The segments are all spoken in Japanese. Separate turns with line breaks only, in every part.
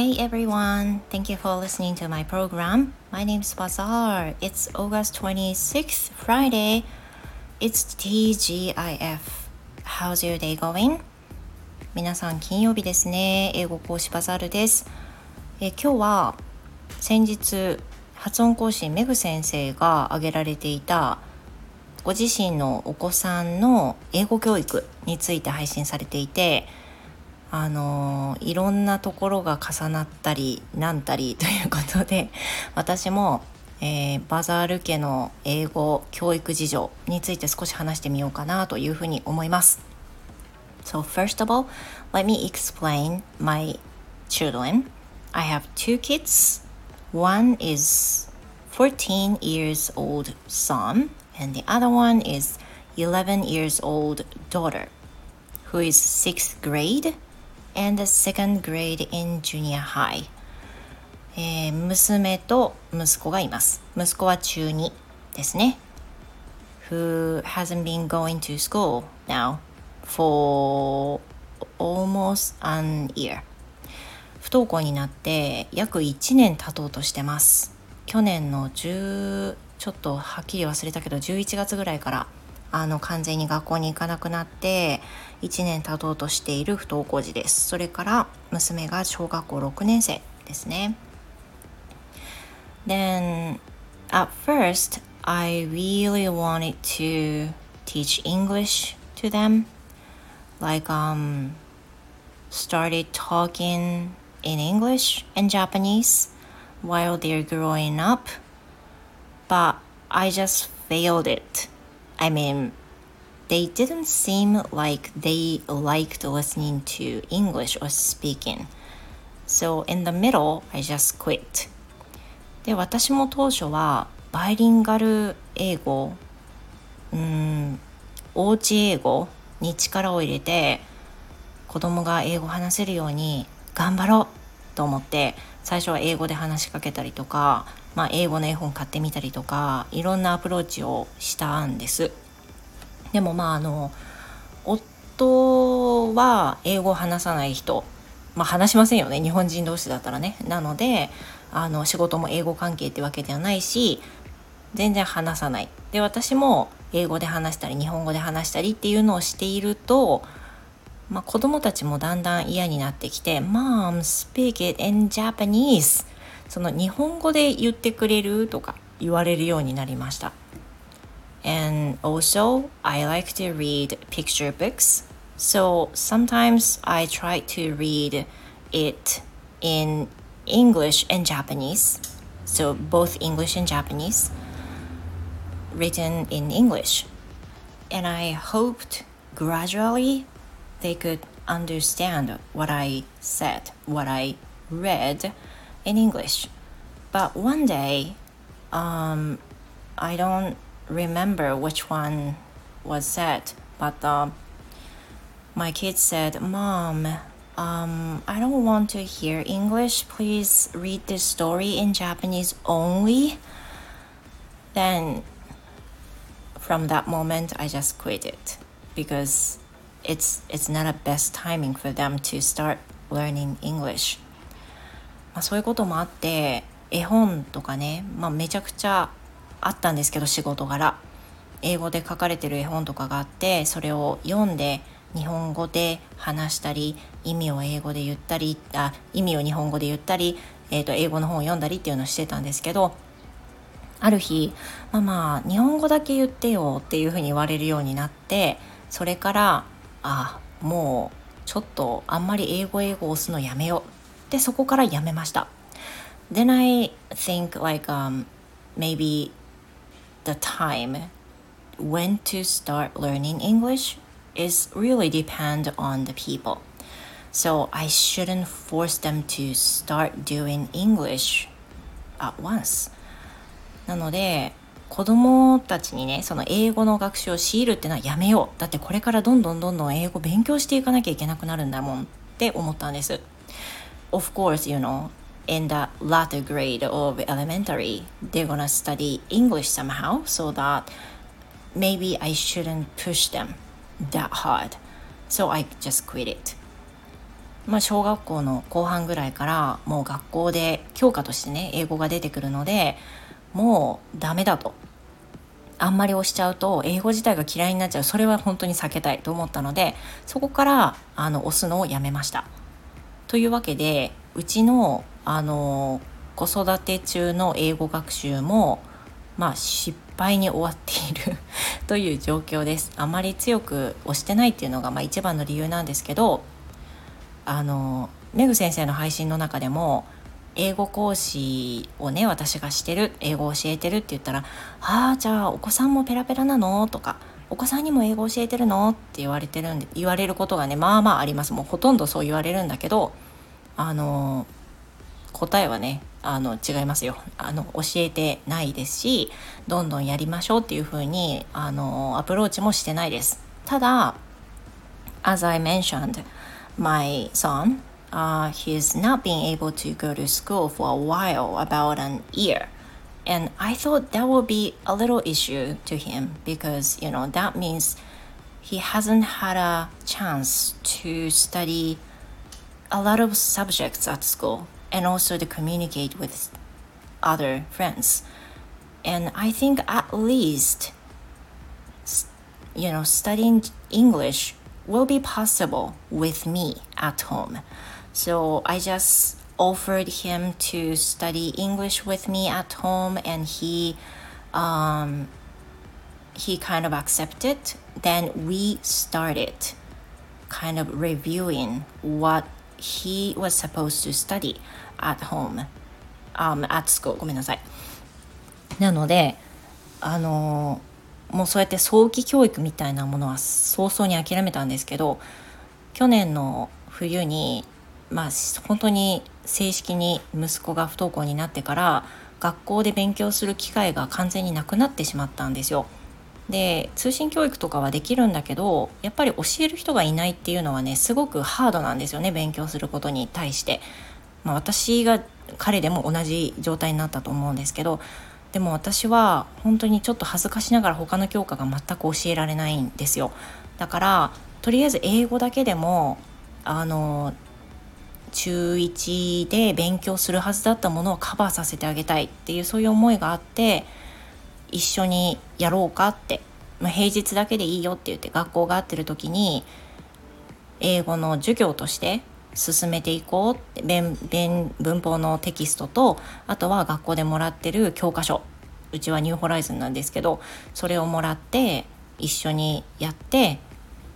Hey everyone, thank you for listening to my program. My name is Bazaar. It's August 26th, Friday. It's TGIF. How's your day going? 皆さん金曜日ですね。英語講師バザールです。え今日は先日発音講師メグ先生が挙げられていたご自身のお子さんの英語教育について配信されていてあのいろんなところが重なったりなんたりということで私も、えー、バザール家の英語教育事情について少し話してみようかなというふうに思います。So first of all, let me explain my children. I have two kids. One is 14 years old son and the other one is 11 years old daughter who is 6th grade and the second grade in junior high、えー、娘と息子がいます息子は中2ですね who hasn't been going to school now for almost an year 不登校になって約1年経とうとしてます去年の10ちょっとはっきり忘れたけど11月ぐらいからあの完全に学校に行かなくなって1年経とうとしている不登校児ですそれから娘が小学校6年生ですね Then at first I really wanted to teach English to them like um started talking in English and Japanese while they're growing up but I just failed it I mean, they didn't seem like they liked listening to English or speaking. So in the middle, I just quit. で、私も当初はバイリンガル英語、うん、おうち英語に力を入れて子供が英語話せるように頑張ろうと思って最初は英語で話しかけたりとかまあ、英語の絵本買ってみたりとかいろんなアプローチをしたんです。でもまああの夫は英語を話さない人。まあ話しませんよね。日本人同士だったらね。なのであの仕事も英語関係ってわけではないし全然話さない。で私も英語で話したり日本語で話したりっていうのをしていると、まあ、子供たちもだんだん嫌になってきて「Mom, speak it in Japanese」その日本語で言ってくれるとか言われるようになりました。And also, I like to read picture books. So sometimes I try to read it in English and Japanese. So both English and Japanese written in English. And I hoped gradually they could understand what I said, what I read in English. But one day, um, I don't remember which one was said, but uh, my kid said, Mom, um, I don't want to hear English. Please read this story in Japanese only. Then, from that moment, I just quit it because it's it's not a best timing for them to start learning English. まあ、そういうこともあって絵本とかね、まあ、めちゃくちゃあったんですけど仕事柄。英語で書かれてる絵本とかがあってそれを読んで日本語で話したり意味を英語で言ったりあ意味を日本語で言ったり、えー、と英語の本を読んだりっていうのをしてたんですけどある日「ママ日本語だけ言ってよ」っていうふうに言われるようになってそれからあもうちょっとあんまり英語英語を押すのやめようでそこからやめました Then I think like um, maybe the time when to start learning English is really depend on the people. So I shouldn't force them to start doing English at once. なので子供たちにねその英語の学習を強いるっていうのはやめようだってこれからどんどんどんどん英語勉強していかなきゃいけなくなるんだもんって思ったんです。Of course, you know, in the latter grade of elementary, they're gonna study English somehow, so that maybe I shouldn't push them that hard. So I just quit it. まあ、小学校の後半ぐらいからもう学校で教科としてね英語が出てくるのでもうダメだとあんまり押しちゃうと英語自体が嫌いになっちゃうそれは本当に避けたいと思ったのでそこからあの押すのをやめました。というわけでうちのあの子育て中の英語学習もまあ失敗に終わっている という状況ですあまり強く押してないっていうのがまあ一番の理由なんですけどあのメグ先生の配信の中でも英語講師をね私がしてる英語を教えてるって言ったら「ああじゃあお子さんもペラペラなの?」とか「お子さんにも英語教えてるの?」って言われてるんで言われることがねまあまああります。もうほとんどそう言われるんだけどあの答えはねあの違いますよ。あの教えてないですしどんどんやりましょうっていう風にあのアプローチもしてないです。ただ as I mentioned my son uh, he's not being able to go to school for a while about an year. And I thought that would be a little issue to him because you know that means he hasn't had a chance to study a lot of subjects at school and also to communicate with other friends. And I think at least, you know, studying English will be possible with me at home. So I just offered him to study English with me at home, and he um, he kind of accepted. Then we started kind of reviewing what he was supposed to study at home um, at school ごめんなさいなのであのもうそうやって早期教育みたいなものは早々に諦めたんですけど去年の冬にまあ本当に正式に息子が不登校になってから学校で勉強する機会が完全になくなってしまったんですよ。で通信教育とかはできるんだけどやっぱり教える人がいないっていうのはねすごくハードなんですよね勉強することに対して。まあ、私が彼でも同じ状態になったと思うんですけどでも私は本当にちょっと恥ずかしながら他の教科が全く教えられないんですよだからとりあえず英語だけでもあの中1で勉強するはずだったものをカバーさせてあげたいっていうそういう思いがあって一緒にやろうかって、まあ、平日だけでいいよって言って学校があってる時に英語の授業として進めていこうって弁弁文法のテキストとあとは学校でもらってる教科書。うちはニューホライズンなんですけどそれをもらって一緒にやって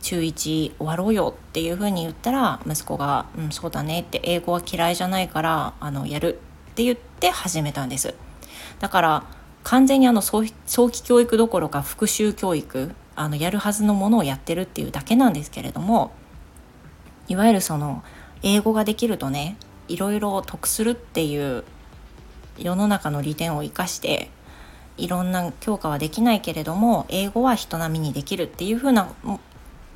中1終わろうよっていうふうに言ったら息子が「うんそうだね」って英語は嫌いじゃないからあのやるって言って始めたんです。だから完全にあの早期教育どころか復習教育あのやるはずのものをやってるっていうだけなんですけれどもいわゆるその英語ができるとねいろいろ得するっていう世の中の利点を生かしていろんな教科はできないけれども英語は人並みにできるっていう風な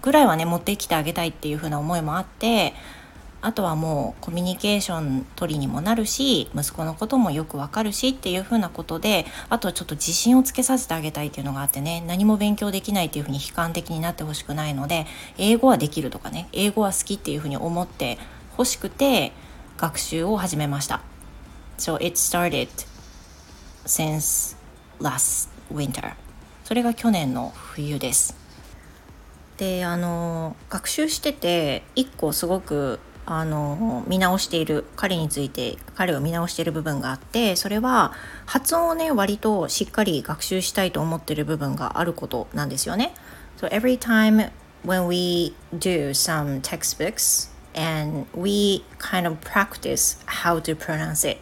ぐらいはね持ってきてあげたいっていう風な思いもあってあとはもうコミュニケーション取りにもなるし息子のこともよくわかるしっていう風なことであとはちょっと自信をつけさせてあげたいっていうのがあってね何も勉強できないっていう風に悲観的になってほしくないので英語はできるとかね英語は好きっていう風に思ってほしくて学習を始めました。So it started since last winter. それが去年の冬です。であの学習してて一個すごくあの見直している彼について彼を見直している部分があってそれは発音をね割としっかり学習したいと思ってる部分があることなんですよね。So every time when we do some textbooks and we kind of practice how to pronounce it.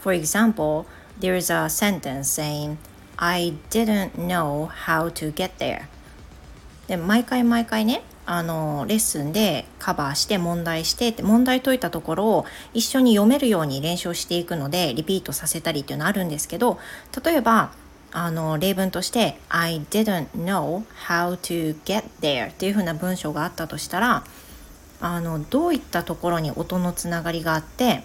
For example, there is a sentence saying, I didn't know how to get there. で毎回毎回ねあのレッスンでカバーして問題してって問題解いたところを一緒に読めるように練習していくのでリピートさせたりっていうのあるんですけど例えばあの例文として「I didn't know how to get there」っていうふうな文章があったとしたらあのどういったところに音のつながりがあって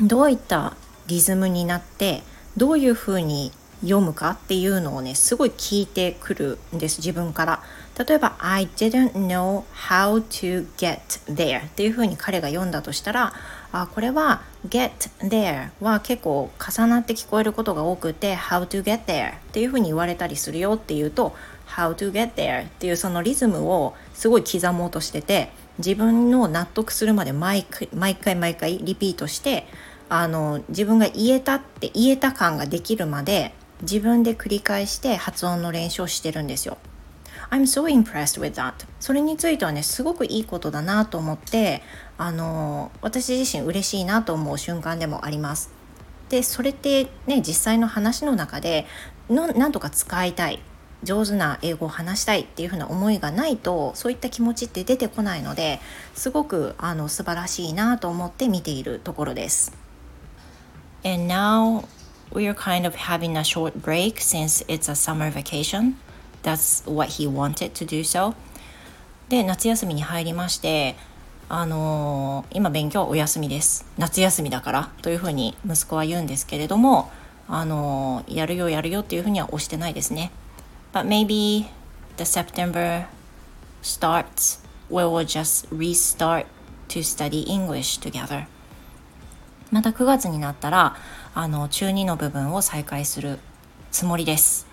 どういったリズムになってどういうふうに読むかっていうのをねすごい聞いてくるんです自分から。例えば I didn't know how to get there っていうふうに彼が読んだとしたらあこれは get there は結構重なって聞こえることが多くて how to get there っていうふうに言われたりするよっていうと how to get there っていうそのリズムをすごい刻もうとしてて自分の納得するまで毎毎回毎回リピートしてあの自分が言えたって言えた感ができるまで自分で繰り返して発音の練習をしてるんですよ。I'm so impressed with that. それについてはね、すごくいいことだなと思って、あの、私自身嬉しいなと思う瞬間でもあります。で、それってね、実際の話の中での、なんとか使いたい。上手な英語を話したいっていうふうな思いがないとそういった気持ちって出てこないのですごくあの素晴らしいなと思って見ているところです。And now we are kind of having a short break since it's a summer vacation. That's what he wanted to do so. で、夏休みに入りまして、あのー、今勉強お休みです。夏休みだからというふうに息子は言うんですけれども、あのー、やるよやるよっていうふうには押してないですね。But maybe the September starts, we will just restart to study English together. また9月になったら、あの、中2の部分を再開するつもりです。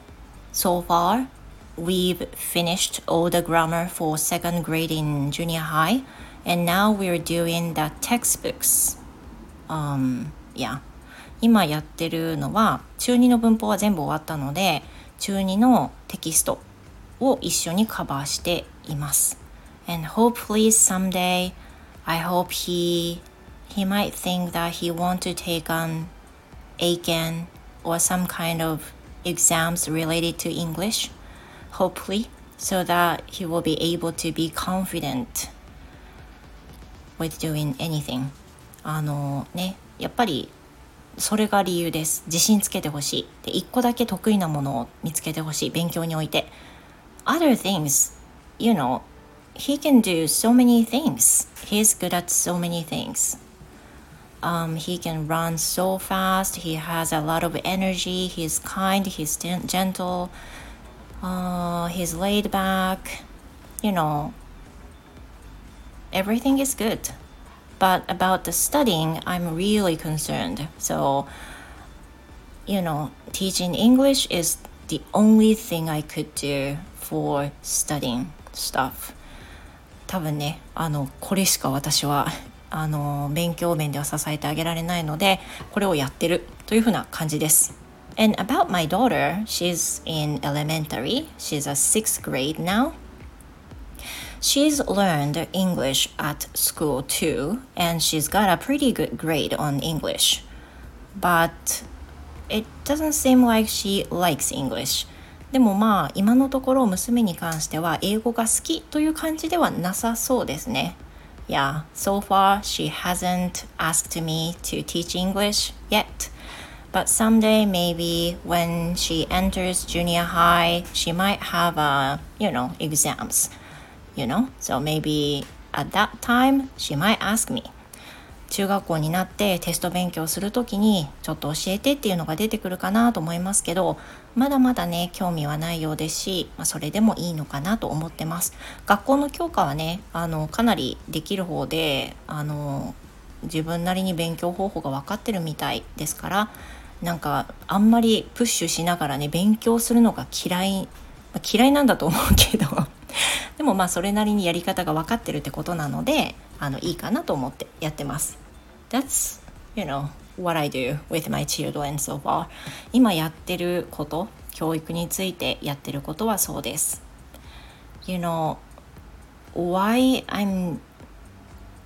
So far, we've finished all the grammar for second grade in junior high, and now we're doing the textbooks. Um, yeah. 今やってるのは中2の文法は全部終わったので中2のテキストを一緒にカバーしています。And hopefully someday I hope he he might think that he want to take on ACAN or some kind of exams related to English Hopefully, so that he will be able to be confident with doing anything. あのね、やっぱりそれが理由です。自信つけてほしい。で、一個だけ得意なものを見つけてほしい。勉強において。Other things, you know, he can do so many things. He's good at so many things. Um, he can run so fast. He has a lot of energy. He's kind. He's gentle. Uh, he's laid back, you know, everything is good. But about the studying, I'm really concerned. So, you know, teaching English is the only thing I could do for studying stuff. 多分ね、あの、これしか私は、あの、勉強面では支えてあげられないので、これをやってるというふうな感じです。And about my daughter, she's in elementary, she's a sixth grade now. She's learned English at school too, and she's got a pretty good grade on English. But it doesn't seem like she likes English. でもまあ今のところ娘に関しては英語が好きという感じではなさそうですね。Yeah, so far she hasn't asked me to teach English yet. But someday, maybe when she enters junior high, she might have, uh, you know, exams, you know? So maybe at that time, she might ask me. 中学校になってテスト勉強するときにちょっと教えてっていうのが出てくるかなと思いますけどまだまだね興味はないようですし、まあ、それでもいいのかなと思ってます学校の教科はねあのかなりできる方であの自分なりに勉強方法が分かってるみたいですからなんかあんまりプッシュしながらね勉強するのが嫌い、嫌いなんだと思うけど でもまあそれなりにやり方が分かってるってことなのであのいいかなと思ってやってます。That's, you know, what I do with my children so far. 今やってること教育についてやってることはそうです。You know, why I'm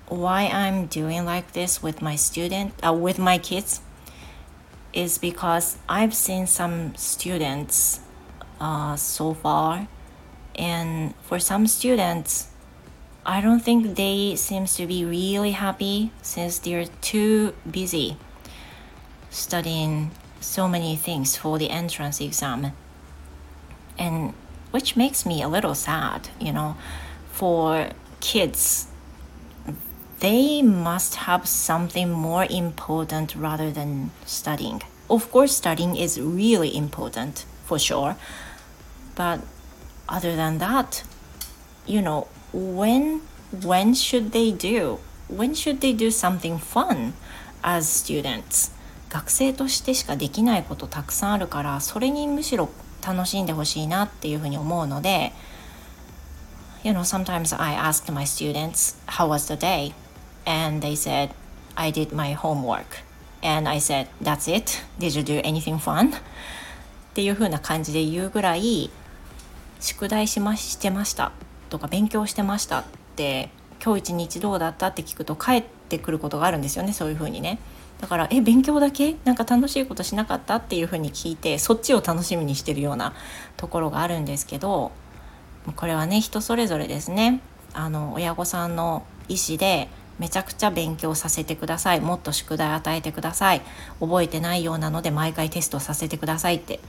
why I'm doing like this with my student, uh, with my kids? Is because I've seen some students uh, so far, and for some students, I don't think they seems to be really happy since they're too busy studying so many things for the entrance exam, and which makes me a little sad, you know, for kids they must have something more important rather than studying. Of course, studying is really important for sure, but other than that, you know when when should they do when should they do something fun as students 学生としてしかできないことたくさんあるからそれにむしろ楽しんでほしいなっていうふうに思うので You know, sometimes I asked my students, How was the day? And they said, I did my homework. And I said, That's it? Did you do anything fun? っていう風な感じで言うぐらい宿題しましてましたとか勉強してましたって今日一日どうだったって聞くと帰ってくることがあるんですよねそういう風にねだからえ勉強だけ？なんか楽しいことしなかったっていう風に聞いてそっちを楽しみにしてるようなところがあるんですけどこれはね人それぞれですねあの親御さんの意思でめちゃくちゃ勉強させてくださいもっと宿題与えてください覚えてないようなので毎回テストさせてくださいって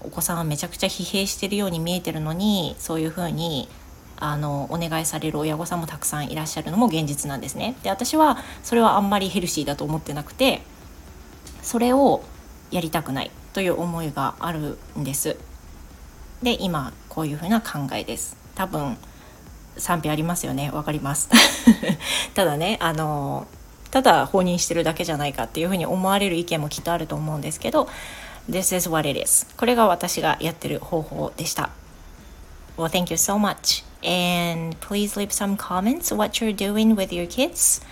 お子さんはめちゃくちゃ疲弊してるように見えてるのにそういうふうにあのお願いされる親御さんもたくさんいらっしゃるのも現実なんですね。で私はそれはあんまりヘルシーだと思ってなくてそれをやりたくないという思いがあるんです。で今こういうふうな考えです。多分賛否ありますよねわかりますただねあのただ放任してるだけじゃないかっていうふうに思われる意見もきっとあると思うんですけど This is what it is これが私がやってる方法でした Well thank you so much and please leave some comments what you're doing with your kids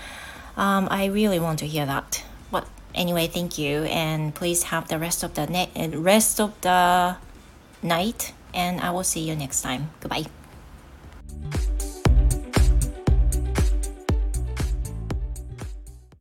um, I really want to hear that but anyway thank you and please have the rest of the rest of the night and I will see you next time goodbye